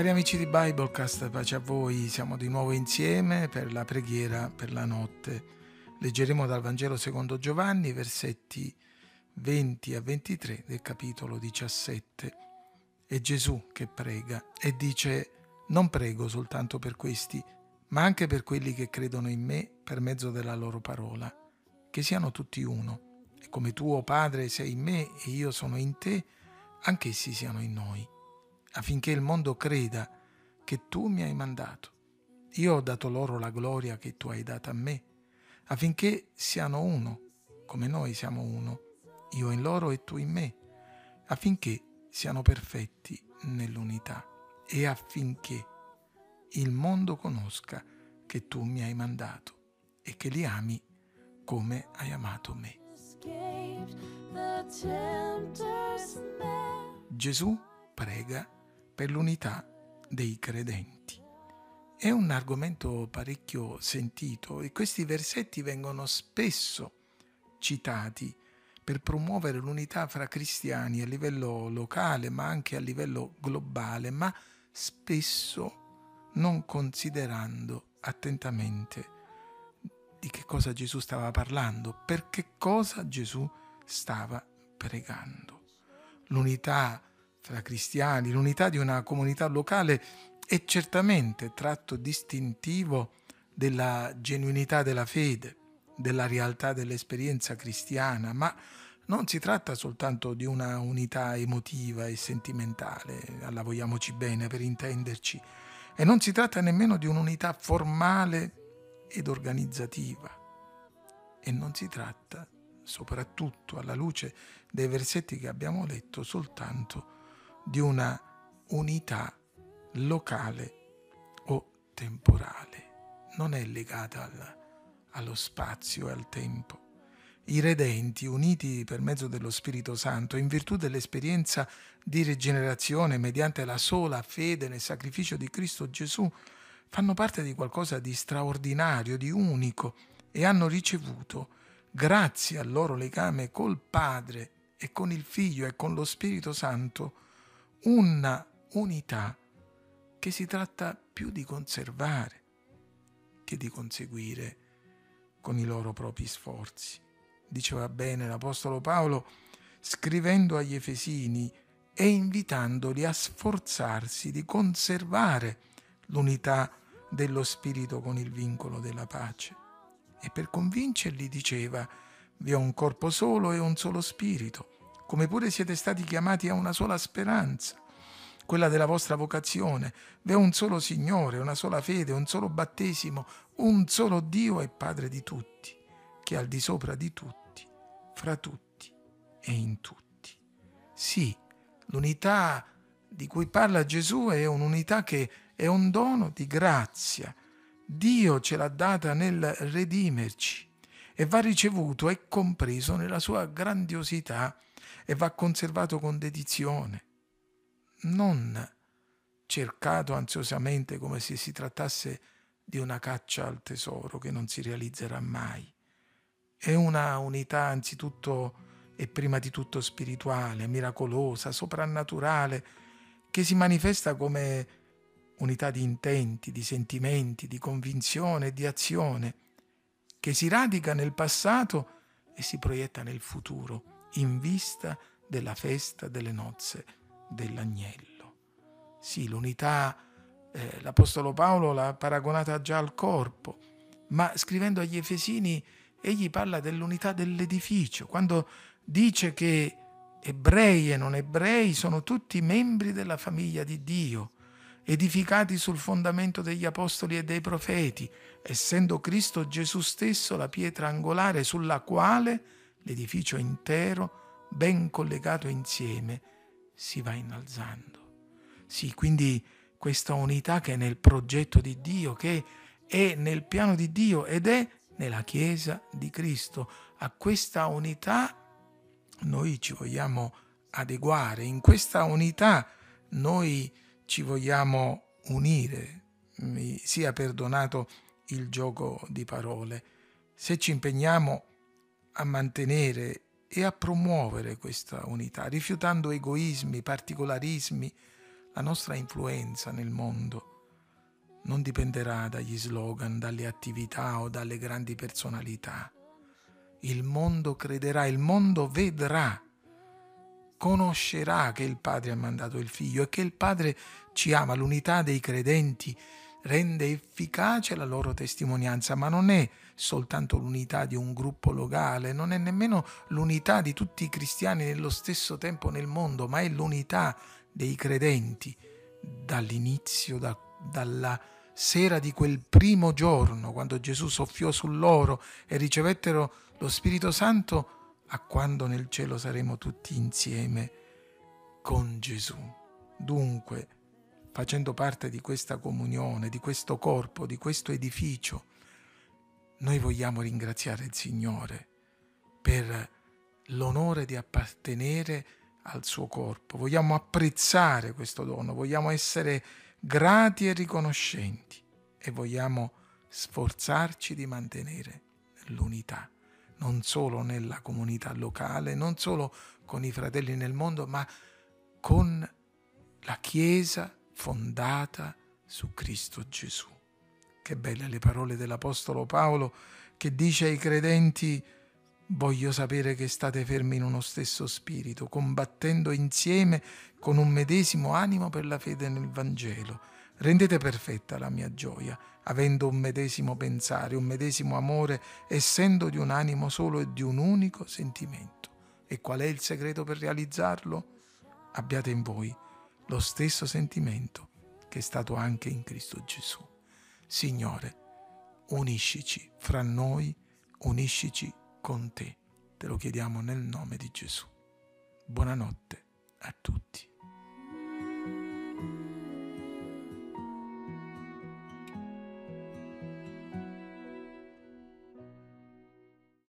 Cari amici di Biblecast, pace a voi, siamo di nuovo insieme per la preghiera per la notte. Leggeremo dal Vangelo secondo Giovanni, versetti 20 a 23 del capitolo 17. È Gesù che prega e dice, non prego soltanto per questi, ma anche per quelli che credono in me per mezzo della loro parola, che siano tutti uno, e come tu, o Padre, sei in me e io sono in te, anch'essi siano in noi affinché il mondo creda che tu mi hai mandato. Io ho dato loro la gloria che tu hai data a me, affinché siano uno, come noi siamo uno, io in loro e tu in me, affinché siano perfetti nell'unità e affinché il mondo conosca che tu mi hai mandato e che li ami come hai amato me. Gesù prega per l'unità dei credenti. È un argomento parecchio sentito e questi versetti vengono spesso citati per promuovere l'unità fra cristiani a livello locale ma anche a livello globale, ma spesso non considerando attentamente di che cosa Gesù stava parlando, per che cosa Gesù stava pregando. L'unità fra cristiani, l'unità di una comunità locale è certamente tratto distintivo della genuinità della fede, della realtà dell'esperienza cristiana, ma non si tratta soltanto di una unità emotiva e sentimentale, alla vogliamoci bene per intenderci, e non si tratta nemmeno di un'unità formale ed organizzativa, e non si tratta, soprattutto alla luce dei versetti che abbiamo letto, soltanto di una unità locale o temporale. Non è legata al, allo spazio e al tempo. I redenti, uniti per mezzo dello Spirito Santo, in virtù dell'esperienza di rigenerazione mediante la sola fede nel sacrificio di Cristo Gesù, fanno parte di qualcosa di straordinario, di unico e hanno ricevuto, grazie al loro legame col Padre e con il Figlio e con lo Spirito Santo, una unità che si tratta più di conservare che di conseguire con i loro propri sforzi. Diceva bene l'Apostolo Paolo scrivendo agli Efesini e invitandoli a sforzarsi di conservare l'unità dello Spirito con il vincolo della pace. E per convincerli diceva, vi è un corpo solo e un solo Spirito come pure siete stati chiamati a una sola speranza, quella della vostra vocazione. V'è un solo Signore, una sola fede, un solo battesimo, un solo Dio e Padre di tutti, che è al di sopra di tutti, fra tutti e in tutti. Sì, l'unità di cui parla Gesù è un'unità che è un dono di grazia. Dio ce l'ha data nel redimerci e va ricevuto e compreso nella sua grandiosità e va conservato con dedizione, non cercato ansiosamente come se si trattasse di una caccia al tesoro che non si realizzerà mai. È una unità anzitutto e prima di tutto spirituale, miracolosa, soprannaturale, che si manifesta come unità di intenti, di sentimenti, di convinzione e di azione, che si radica nel passato e si proietta nel futuro in vista della festa delle nozze dell'agnello. Sì, l'unità, eh, l'Apostolo Paolo l'ha paragonata già al corpo, ma scrivendo agli Efesini egli parla dell'unità dell'edificio, quando dice che ebrei e non ebrei sono tutti membri della famiglia di Dio, edificati sul fondamento degli apostoli e dei profeti, essendo Cristo Gesù stesso la pietra angolare sulla quale l'edificio intero, ben collegato insieme, si va innalzando. Sì, quindi questa unità che è nel progetto di Dio, che è nel piano di Dio ed è nella Chiesa di Cristo. A questa unità noi ci vogliamo adeguare, in questa unità noi ci vogliamo unire, mi sia perdonato il gioco di parole. Se ci impegniamo a mantenere e a promuovere questa unità, rifiutando egoismi, particolarismi, la nostra influenza nel mondo non dipenderà dagli slogan, dalle attività o dalle grandi personalità. Il mondo crederà, il mondo vedrà, conoscerà che il Padre ha mandato il Figlio e che il Padre ci ama. L'unità dei credenti rende efficace la loro testimonianza, ma non è soltanto l'unità di un gruppo locale, non è nemmeno l'unità di tutti i cristiani nello stesso tempo nel mondo, ma è l'unità dei credenti dall'inizio, da, dalla sera di quel primo giorno, quando Gesù soffiò su loro e ricevettero lo Spirito Santo, a quando nel cielo saremo tutti insieme con Gesù. Dunque, facendo parte di questa comunione, di questo corpo, di questo edificio, noi vogliamo ringraziare il Signore per l'onore di appartenere al suo corpo, vogliamo apprezzare questo dono, vogliamo essere grati e riconoscenti e vogliamo sforzarci di mantenere l'unità, non solo nella comunità locale, non solo con i fratelli nel mondo, ma con la Chiesa fondata su Cristo Gesù. Che belle le parole dell'Apostolo Paolo che dice ai credenti voglio sapere che state fermi in uno stesso spirito, combattendo insieme con un medesimo animo per la fede nel Vangelo. Rendete perfetta la mia gioia, avendo un medesimo pensare, un medesimo amore, essendo di un animo solo e di un unico sentimento. E qual è il segreto per realizzarlo? Abbiate in voi lo stesso sentimento che è stato anche in Cristo Gesù. Signore, uniscici fra noi, uniscici con te. Te lo chiediamo nel nome di Gesù. Buonanotte a tutti.